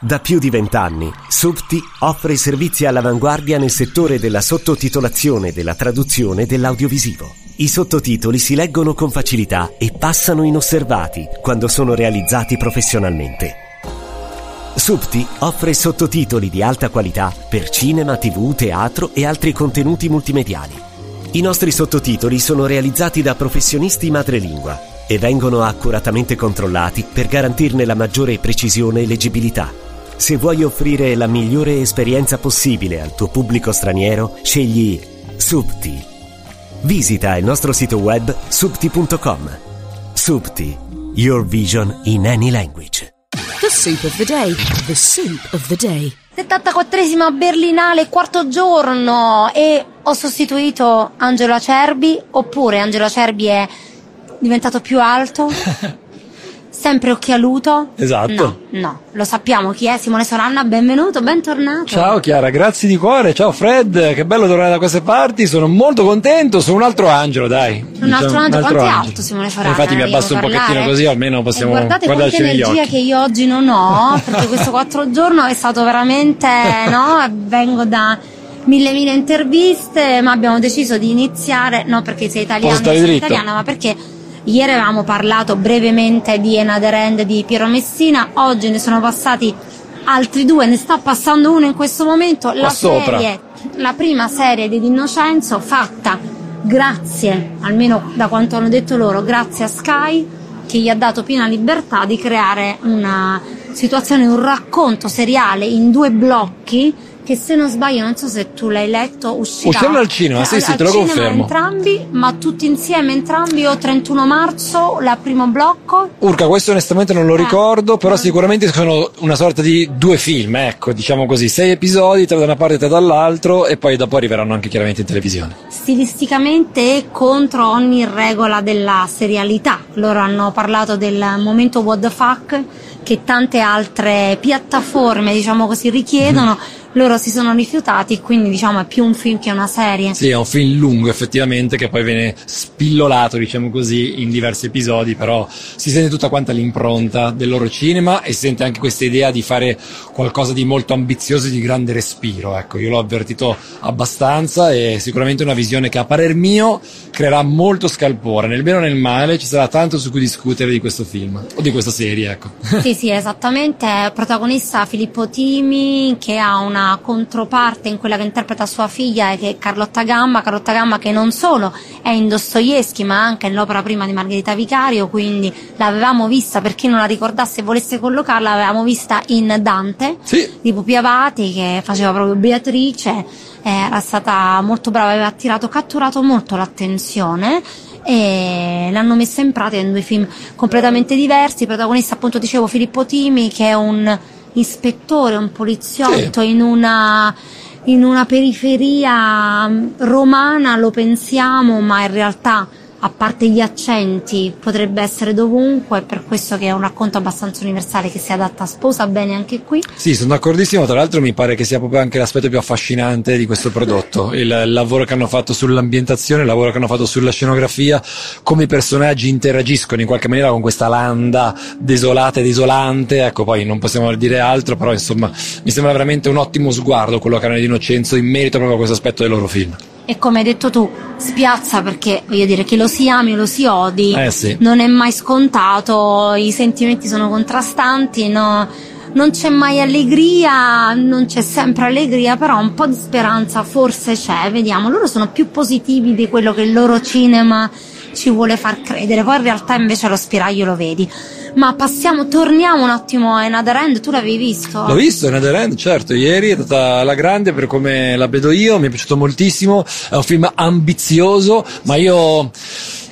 Da più di vent'anni, Subti offre servizi all'avanguardia nel settore della sottotitolazione e della traduzione dell'audiovisivo. I sottotitoli si leggono con facilità e passano inosservati quando sono realizzati professionalmente. Subti offre sottotitoli di alta qualità per cinema, tv, teatro e altri contenuti multimediali. I nostri sottotitoli sono realizzati da professionisti madrelingua e vengono accuratamente controllati per garantirne la maggiore precisione e leggibilità. Se vuoi offrire la migliore esperienza possibile al tuo pubblico straniero, scegli Subti. Visita il nostro sito web subti.com. Subti, your vision in any language. The soup of the day. The soup of the day. 74esima Berlinale, quarto giorno e ho sostituito Angelo Acerbi oppure Angelo Acerbi è diventato più alto? Sempre occhialuto? Esatto. No, no, lo sappiamo chi è Simone Soranna, benvenuto, bentornato. Ciao Chiara, grazie di cuore, ciao Fred, che bello tornare da queste parti, sono molto contento, sono un altro angelo, dai. Un altro Diciamo, angelo, quanto è alto Simone Soranna? Infatti mi abbasso un a pochettino parlare? così, almeno E possiamo guardate guardarci negli energia occhi. che io oggi non ho, perché questo quattro giorno è stato veramente, no? Vengo da mille mille interviste, ma abbiamo deciso di iniziare, no perché sei italiano, dritto? italiana, ma perché ieri avevamo parlato brevemente di Enad Rand di Piero Messina, oggi ne sono passati altri due, ne sta passando uno in questo momento, la serie, la prima serie di D'innocenzo fatta grazie, almeno da quanto hanno detto loro, grazie a Sky che gli ha dato piena libertà di creare una situazione, un racconto seriale in due blocchi che se non sbaglio, non so se tu l'hai letto, uscirà. Usciranno al cinema, sì, sì, al te lo confermo. entrambi, ma tutti insieme, entrambi o 31 marzo, la primo blocco. Urca, questo onestamente non lo Eh. ricordo, però sicuramente sono una sorta di due film, ecco, diciamo così, sei episodi, tre da una parte e tre dall'altro, e poi dopo arriveranno anche chiaramente in televisione. stilisticamente e contro ogni regola della serialità. Loro hanno parlato del momento what the fuck che tante altre piattaforme, diciamo così, richiedono. Loro si sono rifiutati, quindi diciamo è più un film che una serie. Sì, è un film lungo effettivamente che poi viene spillolato, diciamo così, in diversi episodi, però si sente tutta quanta l'impronta del loro cinema e si sente anche questa idea di fare qualcosa di molto ambizioso e di grande respiro. Ecco, io l'ho avvertito abbastanza e sicuramente una visione che a parer mio creerà molto scalpore, nel bene o nel male, ci sarà tanto su cui discutere di questo film o di questa serie, ecco. Sì, sì, esattamente. Protagonista Filippo Timi che ha una controparte in quella che interpreta sua figlia che è Carlotta Gamma. Carlotta Gamma che non solo è in Dostoevsky ma anche nell'opera prima di Margherita Vicario, quindi l'avevamo vista, per chi non la ricordasse e volesse collocarla, l'avevamo vista in Dante Sì. di Pupi Avati che faceva proprio Beatrice, era stata molto brava, aveva attirato, catturato molto l'attenzione e l'hanno messa in pratica in due film completamente diversi. Il protagonista, appunto, dicevo Filippo Timi, che è un ispettore, un poliziotto in una in una periferia mm, romana lo pensiamo, ma in realtà a parte gli accenti potrebbe essere dovunque, per questo che è un racconto abbastanza universale che si adatta, sposa bene anche qui. Sì, sono d'accordissimo, tra l'altro mi pare che sia proprio anche l'aspetto più affascinante di questo prodotto, il, il lavoro che hanno fatto sull'ambientazione, il lavoro che hanno fatto sulla scenografia, come i personaggi interagiscono in qualche maniera con questa landa desolata e desolante, ecco poi non possiamo dire altro, però insomma mi sembra veramente un ottimo sguardo quello che hanno di Innocenzo in merito proprio a questo aspetto del loro film. E come hai detto tu, spiazza perché voglio dire che lo si ami o lo si odi, Eh sì. non è mai scontato, i sentimenti sono contrastanti, no- non c'è mai allegria, non c'è sempre allegria, però un po' di speranza forse c'è, vediamo, loro sono più positivi di quello che il loro cinema ci vuole far credere, poi in realtà invece lo spiraglio lo vedi. Ma passiamo, torniamo un attimo a Another End, tu l'avevi visto? L'ho visto Netherland, certo, ieri è stata alla grande per come la vedo io, mi è piaciuto moltissimo, è un film ambizioso, ma io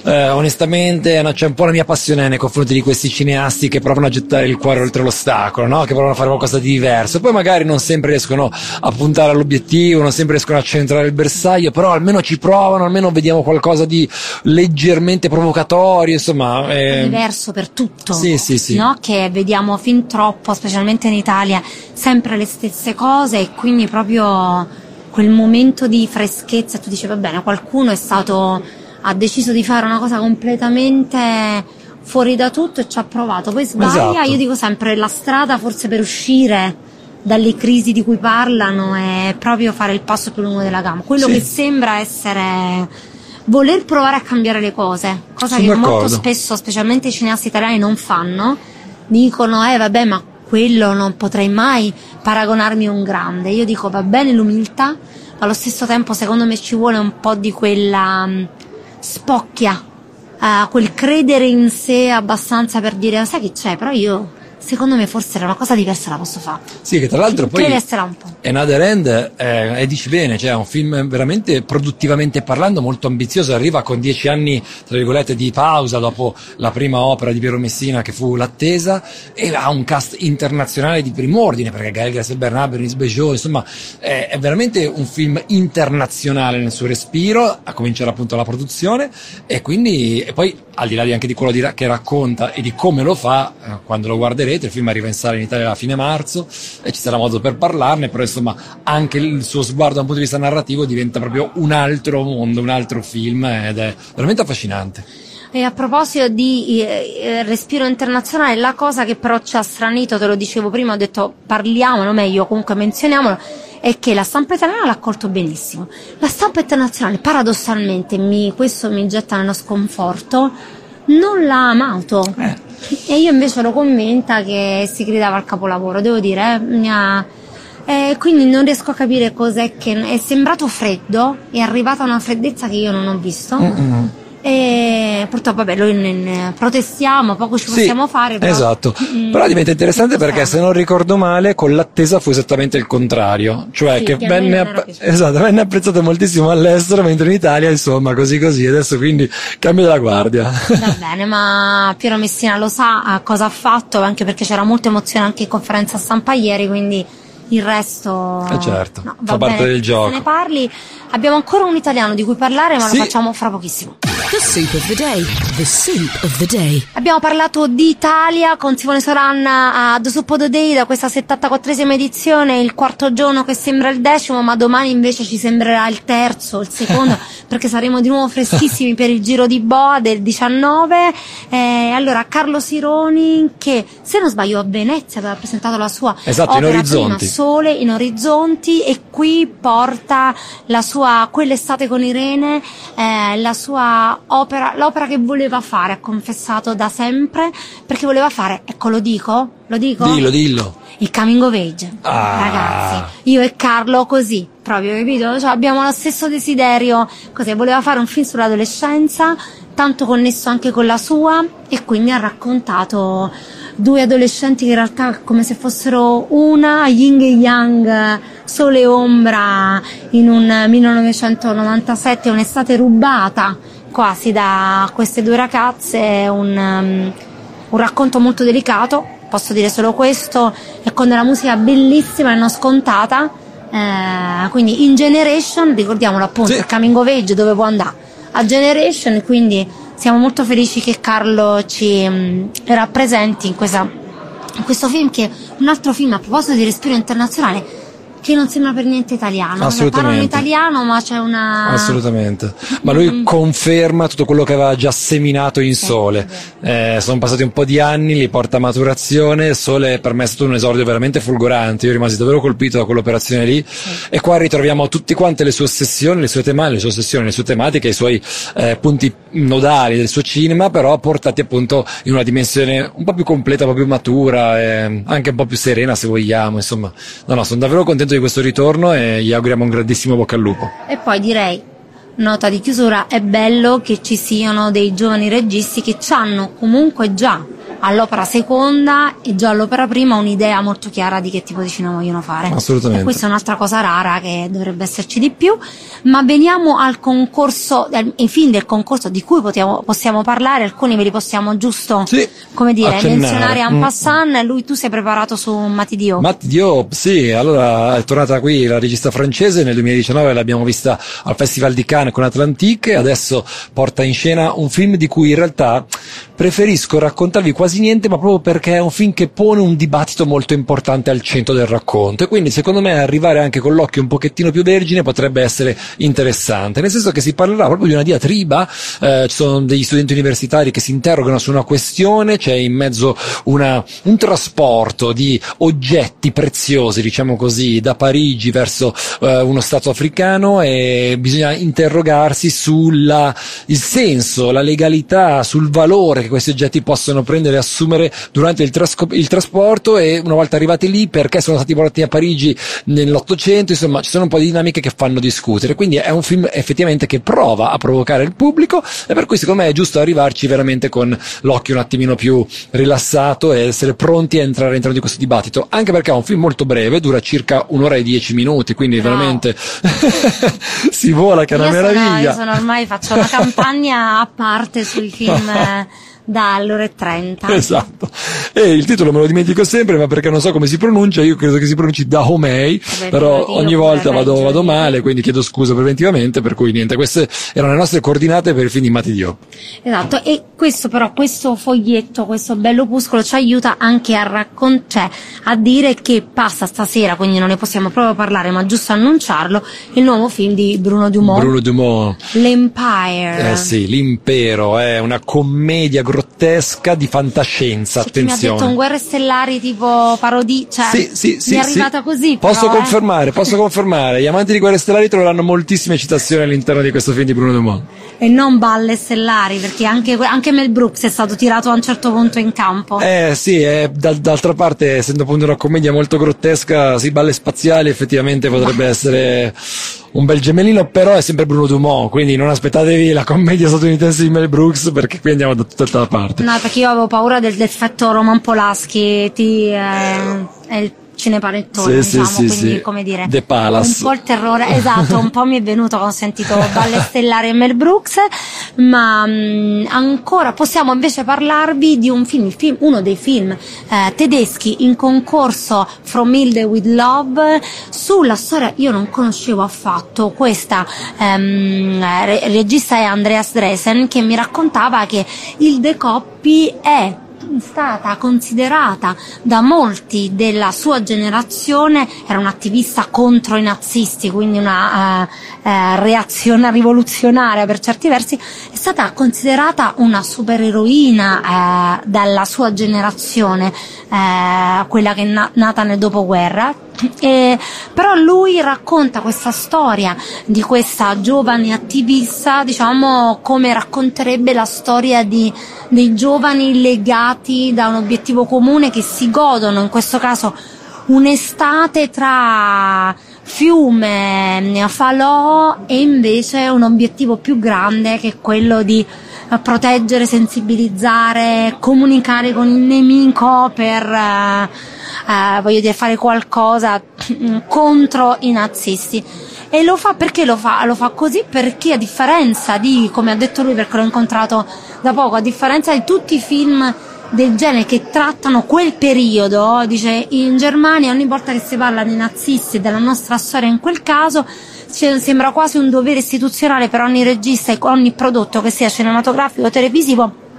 eh, onestamente c'è un po' la mia passione nei confronti di questi cineasti che provano a gettare il cuore oltre l'ostacolo, no? che provano a fare qualcosa di diverso, poi magari non sempre riescono a puntare all'obiettivo, non sempre riescono a centrare il bersaglio, però almeno ci provano, almeno vediamo qualcosa di leggermente provocatorio, insomma... eh, diverso per tutto. Sì, sì, sì. No? Che vediamo fin troppo, specialmente in Italia, sempre le stesse cose e quindi proprio quel momento di freschezza, tu dici va bene, qualcuno è stato ha deciso di fare una cosa completamente fuori da tutto e ci ha provato. Poi sbaglia, Esatto. io dico sempre la strada forse per uscire dalle crisi di cui parlano è proprio fare il passo più lungo della gamma. Quello Sì. che sembra essere voler provare a cambiare le cose, cosa Sono che molto d'accordo. spesso, specialmente i cineasti italiani, non fanno. Dicono, eh vabbè, ma quello non potrei mai paragonarmi a un grande. Io dico, va bene l'umiltà, ma allo stesso tempo secondo me ci vuole un po' di quella spocchia, eh, quel credere in sé abbastanza per dire, sai che c'è, però io, secondo me forse era una cosa diversa la posso fare. Sì, che tra l'altro poi un po'. Another End eh, e dici bene, cioè è un film veramente produttivamente parlando molto ambizioso, arriva con dieci anni tra virgolette di pausa dopo la prima opera di Piero Messina che fu L'attesa e ha un cast internazionale di prim'ordine perché Gael Garcia Bernard, Bernice Bejo, insomma è, è veramente un film internazionale nel suo respiro, a cominciare appunto la produzione e quindi e poi al di là di anche di quello di che racconta e di come lo fa, eh, quando lo guarderete, il film arriva in sala in Italia a fine marzo e ci sarà modo per parlarne, però insomma anche il suo sguardo da un punto di vista narrativo diventa proprio un altro mondo, un altro film ed è veramente affascinante. E a proposito di eh, eh, respiro internazionale, la cosa che però ci ha stranito, te lo dicevo prima, ho detto parliamolo meglio, comunque menzioniamolo, è che la stampa italiana l'ha accolto benissimo. La stampa internazionale, paradossalmente, mi- questo mi getta nello sconforto, non l'ha amato. E io invece ero convinta che si gridava al capolavoro, devo dire, eh, mi ha... eh, quindi non riesco a capire cos'è che è sembrato freddo, è arrivata una freddezza che io non ho visto. E purtroppo, vabbè, noi ne- protestiamo, poco ci Sì, possiamo fare. Però, Esatto, Mm, però diventa interessante perché se non ricordo male con l'attesa fu esattamente il contrario, cioè Sì, che che venne, app- esatto, venne apprezzato moltissimo all'estero mentre in Italia insomma così così adesso quindi cambio della guardia. Va bene, ma Piero Messina lo sa eh, cosa ha fatto, anche perché c'era molta emozione anche in conferenza stampa ieri, quindi il resto... Eh certo, no, fa va parte bene, del gioco. Se ne parli, abbiamo ancora un italiano di cui parlare, ma Sì. lo facciamo fra pochissimo. The soup of the day. The soup of the day. Abbiamo parlato di Italia con Simone Soranna a The Soup of the Day da questa 74esima edizione, il quarto giorno che sembra il decimo, ma domani invece ci sembrerà il terzo, il secondo, perché saremo di nuovo freschissimi per il Giro di Boa del 19. Eh, allora, Carlo Sironi, che se non sbaglio a Venezia aveva presentato la sua Esatto, in opera Orizzonti. prima, Sole in Orizzonti e qui porta la sua Quell'estate con Irene, eh, la sua opera, l'opera che voleva fare, ha confessato da sempre, perché voleva fare, ecco lo dico, lo dico? dillo, dillo. Il coming of age. Ah. Ragazzi, io e Carlo così, proprio, capito? Cioè, abbiamo lo stesso desiderio, così, voleva fare un film sull'adolescenza, tanto connesso anche con la sua, e quindi ha raccontato due adolescenti che in realtà come se fossero una, yin e yang, sole e ombra, in un 1997, un'estate rubata quasi da queste due ragazze, un, um, un racconto molto delicato, posso dire solo questo, e con della musica bellissima e non scontata. Eh, quindi in Generation, ricordiamolo appunto, Sì. il coming of age dove può andare a Generation, quindi siamo molto felici che Carlo ci mm, rappresenti in, questa- in questo film che è un altro film a proposito di respiro internazionale che non sembra per niente italiano. Cioè, Parlano Assolutamente. italiano ma c'è una... Assolutamente, ma lui conferma tutto quello che aveva già seminato in Sole. Eh, sono passati un po' di anni, li porta a maturazione. Sole per me è stato un esordio veramente folgorante. Io rimasi davvero colpito da quell'operazione lì. E qua ritroviamo tutte quante le sue ossessioni, le sue tematiche, le sue ossessioni, le sue tematiche, i suoi eh, punti nodali del suo cinema, però portati appunto in una dimensione un po' più completa, un po' più matura, e anche un po' più serena se vogliamo. Insomma, no, no, sono davvero contento di questo ritorno e gli auguriamo un grandissimo bocca al lupo. E poi direi, nota di chiusura, è bello che ci siano dei giovani registi che hanno comunque già all'opera seconda e già all'opera prima un'idea molto chiara di che tipo di cinema vogliono fare. Assolutamente. E questa è un'altra cosa rara che dovrebbe esserci di più. Ma veniamo al concorso, ai film del concorso di cui potiamo- possiamo parlare, alcuni ve li possiamo giusto, Sì, come dire, accennare. menzionare en Mm. passant. Lui tu sei preparato su Matti Dio. Matti Diop, sì, allora è tornata qui la regista francese, nel 2019 l'abbiamo vista al Festival di Cannes con Atlantique, adesso porta in scena un film di cui in realtà preferisco raccontarvi quasi quasi niente, ma proprio perché è un film che pone un dibattito molto importante al centro del racconto. E quindi, secondo me, arrivare anche con l'occhio un pochettino più vergine potrebbe essere interessante. Nel senso che si parlerà proprio di una diatriba, eh, ci sono degli studenti universitari che si interrogano su una questione, c'è in mezzo una, un trasporto di oggetti preziosi, diciamo così, da Parigi verso eh, uno stato africano e bisogna interrogarsi sul senso, la legalità, sul valore che questi oggetti possono prendere assumere durante il, trasco- il trasporto e una volta arrivati lì perché sono stati portati a Parigi nell'Ottocento, insomma ci sono un po' di dinamiche che fanno discutere, quindi è un film effettivamente che prova a provocare il pubblico e per cui secondo me è giusto arrivarci veramente con l'occhio un attimino più rilassato e essere pronti a entrare all'interno di questo dibattito, anche perché è un film molto breve, dura circa un'ora e dieci minuti, quindi no. veramente si vola che è una io meraviglia. Sono, io sono ormai faccio una campagna a parte sui film da all'ora e 30. Esatto. E il titolo me lo dimentico sempre, ma perché non so come si pronuncia, io credo che si pronunci Dahomey, però ogni volta vado, vado, male, quindi chiedo scusa preventivamente, per cui niente, queste erano le nostre coordinate per il film di Matti Dio. Esatto, e questo però, questo foglietto, questo bello opuscolo ci aiuta anche a raccontare, cioè, a dire che passa stasera, quindi non ne possiamo proprio parlare, ma giusto annunciarlo, il nuovo film di Bruno Dumont. Bruno Dumont. L'Empire. Eh sì, l'impero, è una commedia grottesca di fantascienza, sì, attenzione. Mi ha detto un Guerre Stellari tipo parodì, cioè sì, sì, sì, mi è arrivata sì. così. Posso però, confermare, eh. posso confermare. Gli amanti di Guerre Stellari troveranno moltissime citazioni all'interno di questo film di Bruno Dumont. E non balle stellari, perché anche, anche Mel Brooks è stato tirato a un certo punto in campo. Eh sì, eh, d'altra parte, essendo appunto una commedia molto grottesca, sì, balle spaziali effettivamente potrebbe essere un bel gemellino, però è sempre Bruno Dumont, quindi non aspettatevi la commedia statunitense di Mel Brooks perché qui andiamo da tutta la parte. No, perché io avevo paura del deffetto Roman Polaschi, ti, eh, è il cinepanettone, sì, diciamo, sì, quindi sì. come dire, The Palace. un po' il terrore, esatto, un po' mi è venuto ho sentito Balle Stellari e Mel Brooks, ma mh, ancora possiamo invece parlarvi di un film, film uno dei film eh, tedeschi in concorso From Hilde with Love sulla storia, io non conoscevo affatto questa ehm, re- regista è Andreas Dresen che mi raccontava che Hilde Coppi è stata considerata da molti della sua generazione, era un'attivista contro i nazisti, quindi una uh, uh, reazione rivoluzionaria per certi versi, è stata considerata una supereroina uh, dalla sua generazione, quella che è na- nata nel dopoguerra, e, però lui racconta questa storia di questa giovane attivista, diciamo come racconterebbe la storia di, dei giovani legati da un obiettivo comune che si godono, in questo caso un'estate tra fiume, falò e invece un obiettivo più grande che è quello di proteggere, sensibilizzare, comunicare con il nemico per eh, eh, voglio dire fare qualcosa contro i nazisti. E lo fa perché lo fa? Lo fa così perché a differenza di, come ha detto lui perché l'ho incontrato da poco, a differenza di tutti i film del genere che trattano quel periodo, dice in Germania ogni volta che si parla di nazisti e della nostra storia in quel caso sembra quasi un dovere istituzionale per ogni regista e ogni prodotto che sia cinematografico o televisivo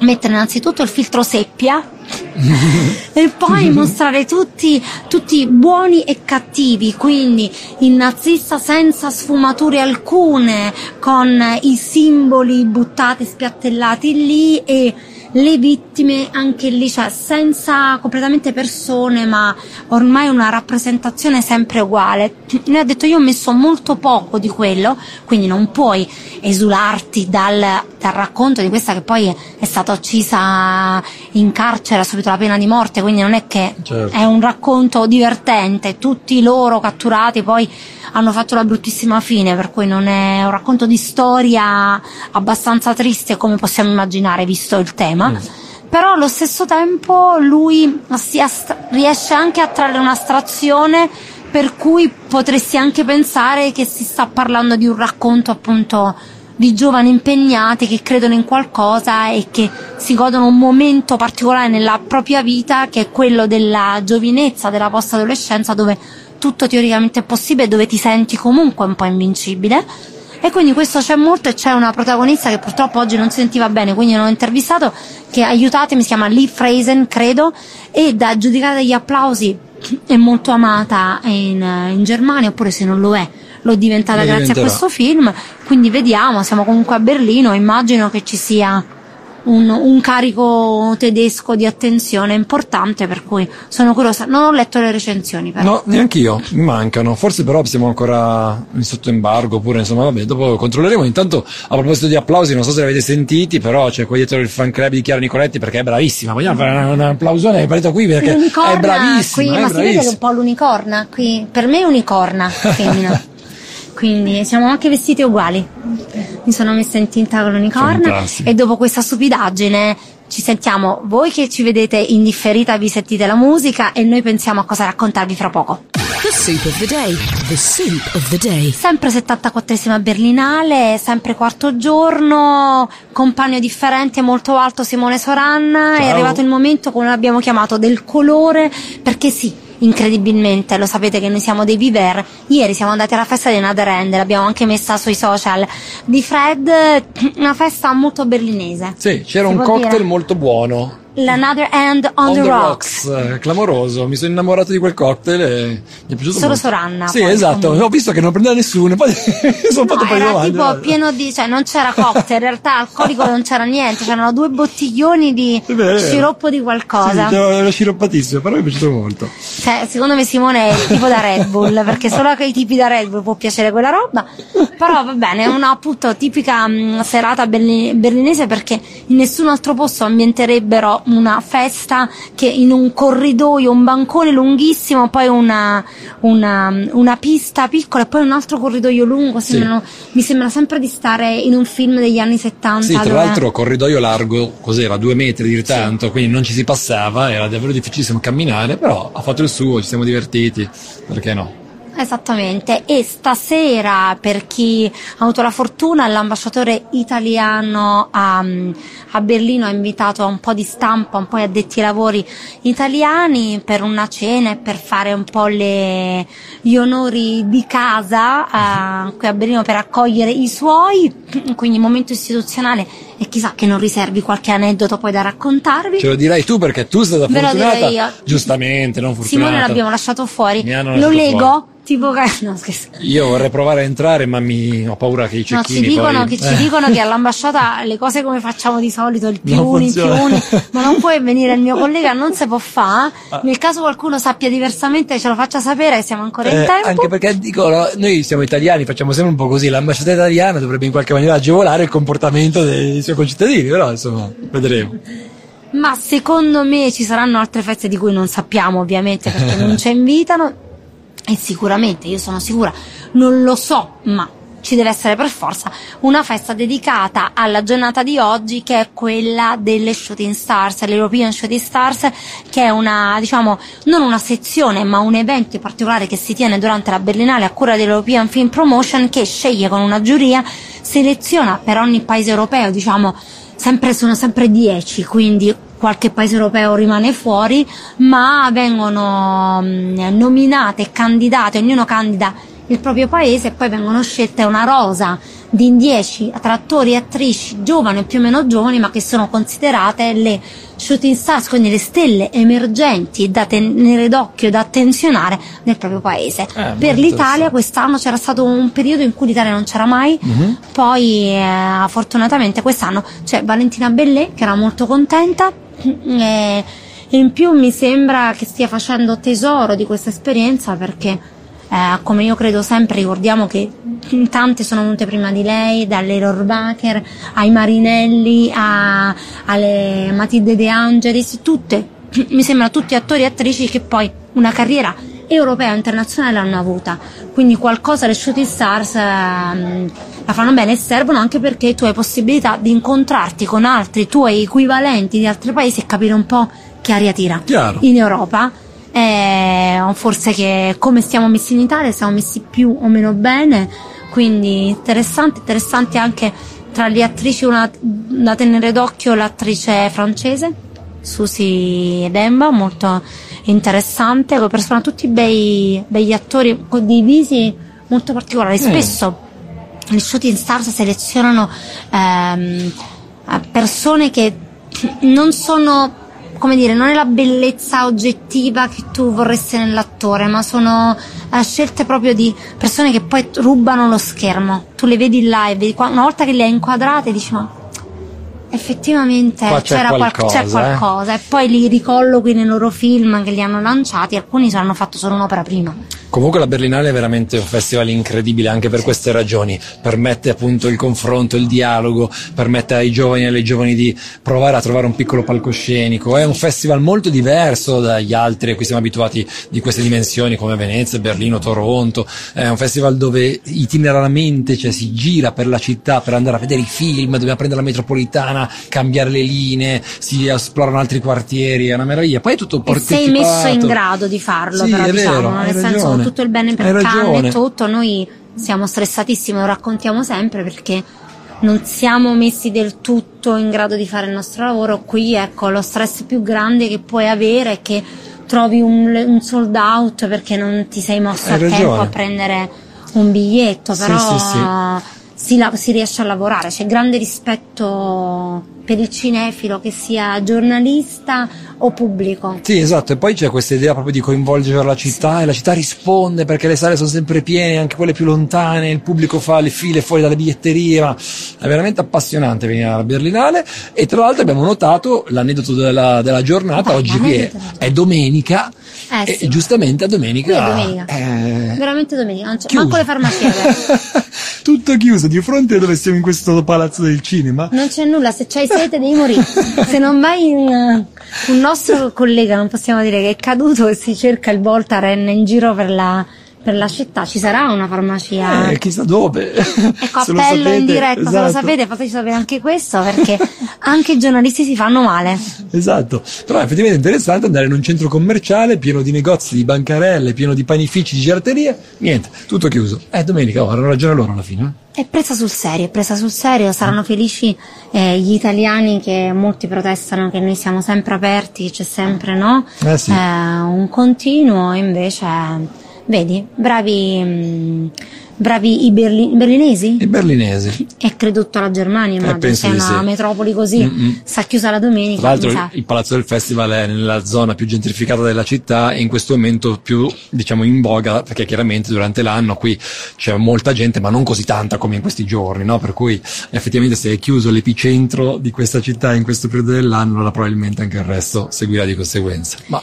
mettere innanzitutto il filtro seppia e poi mostrare tutti, tutti buoni e cattivi, quindi il nazista senza sfumature alcune, con i simboli buttati, spiattellati lì e le vittime anche lì, cioè senza completamente persone, ma ormai una rappresentazione sempre uguale. Mi ha detto io ho messo molto poco di quello, quindi non puoi esularti dal, dal racconto di questa che poi è stata uccisa in carcere, ha subito la pena di morte, quindi non è che Certo. è un racconto divertente, tutti loro catturati poi hanno fatto la bruttissima fine, per cui non è un racconto di storia abbastanza triste come possiamo immaginare visto il tema. Però allo stesso tempo lui si ast- riesce anche a trarre un'astrazione per cui potresti anche pensare che si sta parlando di un racconto appunto di giovani impegnati che credono in qualcosa e che si godono un momento particolare nella propria vita che è quello della giovinezza, della post-adolescenza dove tutto teoricamente è possibile, dove ti senti comunque un po' invincibile. E quindi questo c'è molto e c'è una protagonista che purtroppo oggi non si sentiva bene, quindi non ho intervistato, che aiutatemi, si chiama Lee Frazen, credo, e da giudicare dagli applausi è molto amata in, in Germania, oppure se non lo è, l'ho diventata Lo grazie a questo film, quindi vediamo, siamo comunque a Berlino, immagino che ci sia un, un carico tedesco di attenzione importante, per cui sono curiosa. Non ho letto le recensioni, però. No, neanche io, mi mancano. Forse però siamo ancora in sotto embargo, oppure insomma, vabbè, dopo controlleremo. Intanto, a proposito di applausi, non so se li avete sentiti, però c'è qua dietro il fan club di Chiara Nicoletti perché è bravissima. Vogliamo fare un, un applausone partito qui perché L'unicorna è bravissima, qui, è ma si vede bravissima. un po' l'unicorna qui. Per me è unicorna femmina. Quindi siamo anche vestiti uguali. Mi sono messa in tinta con Fantastico. e dopo questa stupidaggine ci sentiamo voi che ci vedete in differita, vi sentite la musica e noi pensiamo a cosa raccontarvi fra poco. The soup of the day. The soup of the day. Sempre 74esima Berlinale, sempre quarto giorno, compagno differente molto alto Simone Soranna, è Ciao. arrivato il momento come l'abbiamo chiamato del colore, perché sì, incredibilmente, lo sapete che noi siamo dei viver, ieri siamo andati alla festa di Another End, l'abbiamo anche messa sui social, di Fred, una festa molto berlinese. Sì, c'era un cocktail dire? molto buono. L'Another End on, the, Rocks. eh, clamoroso. Mi sono innamorato di quel cocktail e mi è piaciuto Solo molto. Soranna, Sì, poi, esatto. comunque. Ho visto che non prendeva nessuno, poi sono fatto No, poi era tipo pieno di, cioè non c'era cocktail, in realtà alcolico non c'era niente, c'erano due bottiglioni di vero. sciroppo di qualcosa. Sì, era sciroppatissimo, però mi è piaciuto molto. Cioè, secondo me Simone è il tipo da Red Bull, perché solo a quei tipi da Red Bull può piacere quella roba. Però va bene, è una appunto tipica mh, serata berli- berlinese perché in nessun altro posto ambienterebbero una festa che in un corridoio, un bancone lunghissimo, poi una, una, una pista piccola e poi un altro corridoio lungo. Sì. Sembrano- Mi sembra sempre di stare in un film degli anni 70. Sì, tra dove- l'altro corridoio largo, cos'era? Due metri di tanto, quindi non ci si passava, era davvero difficilissimo camminare, però ha fatto il suo, ci siamo divertiti, perché no? Esattamente, e stasera per chi ha avuto la fortuna l'ambasciatore italiano a, a Berlino ha invitato un po' di stampa, un po' di addetti ai lavori italiani per una cena e per fare un po' le- gli onori di casa eh, qui a Berlino per accogliere i suoi, quindi momento istituzionale e chissà che non riservi qualche aneddoto poi da raccontarvi. Ce lo dirai tu perché tu sei stata Ve fortunata. io. Giustamente, non fortunata. Simone l'abbiamo lasciato fuori, hanno lo lasciato leggo? Tipo che... No. Io vorrei provare a entrare, ma mi ho paura che i No, cecchini ci dicono, poi... che, ci dicono che all'ambasciata le cose come facciamo di solito, il più Non uni, il più funziona. uni, ma non puoi venire il mio collega, non si può fare. Nel caso qualcuno sappia diversamente, ce lo faccia sapere siamo ancora in Eh, tempo. anche perché dicono, noi siamo italiani, facciamo sempre un po' così, l'ambasciata italiana dovrebbe in qualche maniera agevolare il comportamento dei suoi concittadini, però insomma, vedremo. Ma secondo me ci saranno altre feste di cui non sappiamo, ovviamente, perché non ci invitano. E sicuramente, io sono sicura, non lo so, ma ci deve essere per forza una festa dedicata alla giornata di oggi che è quella delle Shooting Stars, l'European Shooting Stars, che è una, diciamo, non una sezione, ma un evento particolare che si tiene durante la Berlinale a cura dell'European Film Promotion che sceglie con una giuria, seleziona per ogni paese europeo, diciamo, sempre, sono sempre 10, quindi qualche paese europeo rimane fuori, ma vengono mh, nominate candidate, ognuno candida il proprio paese e poi vengono scelte una rosa di 10 tra attori e attrici giovani o più o meno giovani, ma che sono considerate le shooting stars, quindi le stelle emergenti da tenere d'occhio e da attenzionare nel proprio paese. Eh, per l'Italia quest'anno c'era stato un periodo in cui l'Italia non c'era mai, Mhm. poi eh, fortunatamente quest'anno c'è Valentina Bellè che era molto contenta e in più mi sembra che stia facendo tesoro di questa esperienza perché eh, come io credo sempre ricordiamo che tante sono venute prima di lei, dalle Rohrbacher ai Marinelli a, alle Matilde De Angelis, tutte, mi sembra tutti attori e attrici che poi una carriera europea o internazionale l'hanno avuta. Quindi qualcosa le shooting stars ehm, la fanno bene e servono anche perché tu hai possibilità di incontrarti con altri tuoi equivalenti di altri paesi e capire un po' che aria tira Chiaro. in Europa. Eh, forse che come stiamo messi in Italia siamo messi più o meno bene, quindi interessante, interessante anche tra le attrici una da tenere d'occhio l'attrice francese, Susie Demba, molto interessante, con persona tutti bei, begli attori con dei visi molto particolari, Eh. spesso gli shooting stars selezionano ehm, persone che non sono come dire, non è la bellezza oggettiva che tu vorresti nell'attore, ma sono eh, scelte proprio di persone che poi rubano lo schermo. Tu le vedi là e vedi, una volta che le hai inquadrate dici ma effettivamente Qua c'è c'era qualcosa, c'è qualcosa e poi li ricolloqui nei loro film che li hanno lanciati, alcuni hanno fatto solo un'opera prima. Comunque la Berlinale è veramente un festival incredibile anche per queste ragioni, permette appunto il confronto, il dialogo, permette ai giovani e alle giovani di provare a trovare un piccolo palcoscenico, è un festival molto diverso dagli altri a cui siamo abituati di queste dimensioni come Venezia, Berlino, Toronto, è un festival dove itinerarmente cioè, si gira per la città per andare a vedere i film, dobbiamo prendere la metropolitana, cambiare le linee, si esplorano altri quartieri, è una meraviglia, poi è tutto E sei messo in grado di farlo, Sì, però è diciamo, vero, nel senso ragione. tutto il bene Hai per Cannes ragione. e tutto, noi siamo stressatissimi, lo raccontiamo sempre perché non siamo messi del tutto in grado di fare il nostro lavoro. Qui ecco lo stress più grande che puoi avere è che trovi un, un sold out perché non ti sei mosso Hai a tempo ragione. a prendere un biglietto, Sì, però sì, sì. Si, la- si riesce a lavorare, c'è grande rispetto per il cinefilo che sia giornalista o pubblico. Sì, esatto, e poi c'è questa idea proprio di coinvolgere la città e la città risponde perché le sale sono sempre piene, anche quelle più lontane, il pubblico fa le file fuori dalle biglietterie, ma è veramente appassionante venire alla Berlinale e tra l'altro abbiamo notato l'aneddoto della, della giornata, Vai, oggi qui è, è domenica Eh, e sì. giustamente a domenica, è domenica. eh, Veramente domenica, non c'è manco le farmacie. Tutto chiuso, di fronte a dove siamo in questo palazzo del cinema. Non c'è nulla, se c'hai sete devi morire. Se non vai in uh, un nostro collega, non possiamo dire che è caduto e si cerca il Voltaren in giro per la, per la città, ci sarà una farmacia. Eh, chissà dove. Ecco, appello in diretta, se lo esatto. sapete fateci sapere anche questo perché anche i giornalisti si fanno male. Esatto, però è effettivamente interessante andare in un centro commerciale pieno di negozi, di bancarelle, pieno di panifici, di gelaterie, niente, tutto chiuso. È domenica, oh, hanno ragione loro alla fine. eh. È presa sul serio, è presa sul serio, saranno felici eh, gli italiani che molti protestano che noi siamo sempre aperti, c'è sempre no? Eh sì. un continuo, invece vedi, bravi, mh, bravi i berli- berlinesi? I berlinesi. E credo tutta la Germania, immagino, Eh, è una sì. metropoli così, Mm-mm. sta chiusa la domenica. Tra l'altro sa. il Palazzo del Festival è nella zona più gentrificata della città e in questo momento più, diciamo, in voga, perché chiaramente durante l'anno qui c'è molta gente, ma non così tanta come in questi giorni, no? Per cui effettivamente se è chiuso l'epicentro di questa città in questo periodo dell'anno, allora probabilmente anche il resto seguirà di conseguenza. Ma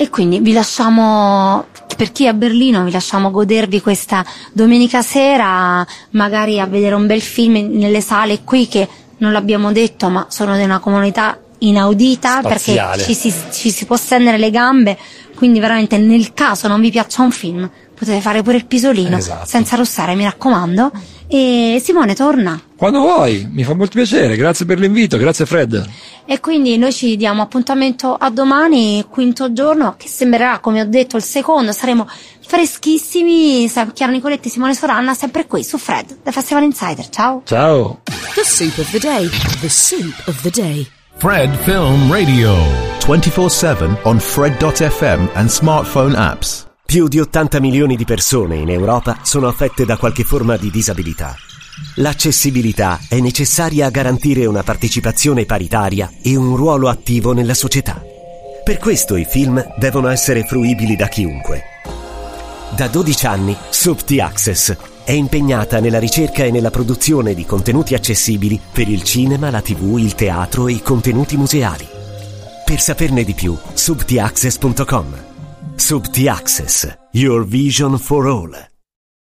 E quindi vi lasciamo, per chi è a Berlino, vi lasciamo godervi questa domenica sera, magari a vedere un bel film nelle sale qui che non l'abbiamo detto, ma sono di una comunità inaudita Spaziale. perché ci si, ci si può stendere le gambe, quindi veramente nel caso non vi piaccia un film, potete fare pure il pisolino, Esatto. senza russare, mi raccomando. E Simone torna. quando vuoi, mi fa molto piacere, grazie per l'invito, grazie Fred. E quindi noi ci diamo appuntamento a domani, quinto giorno, che sembrerà, come ho detto, il secondo. Saremo freschissimi. Chiara Nicoletti, Simone Soranna, sempre qui su Fred, da Festival Insider. Ciao! Ciao. The soup of the day. The soup of the day. Fred Film Radio. 24 7 on Fred.fm and smartphone apps. Più di 80 milioni di persone in Europa sono affette da qualche forma di disabilità. L'accessibilità è necessaria a garantire una partecipazione paritaria e un ruolo attivo nella società. Per questo i film devono essere fruibili da chiunque. Da 12 anni, Subti Access è impegnata nella ricerca e nella produzione di contenuti accessibili per il cinema, la tv, il teatro e i contenuti museali. Per saperne di più, subtiaccess.com. Subti Access, your vision for all.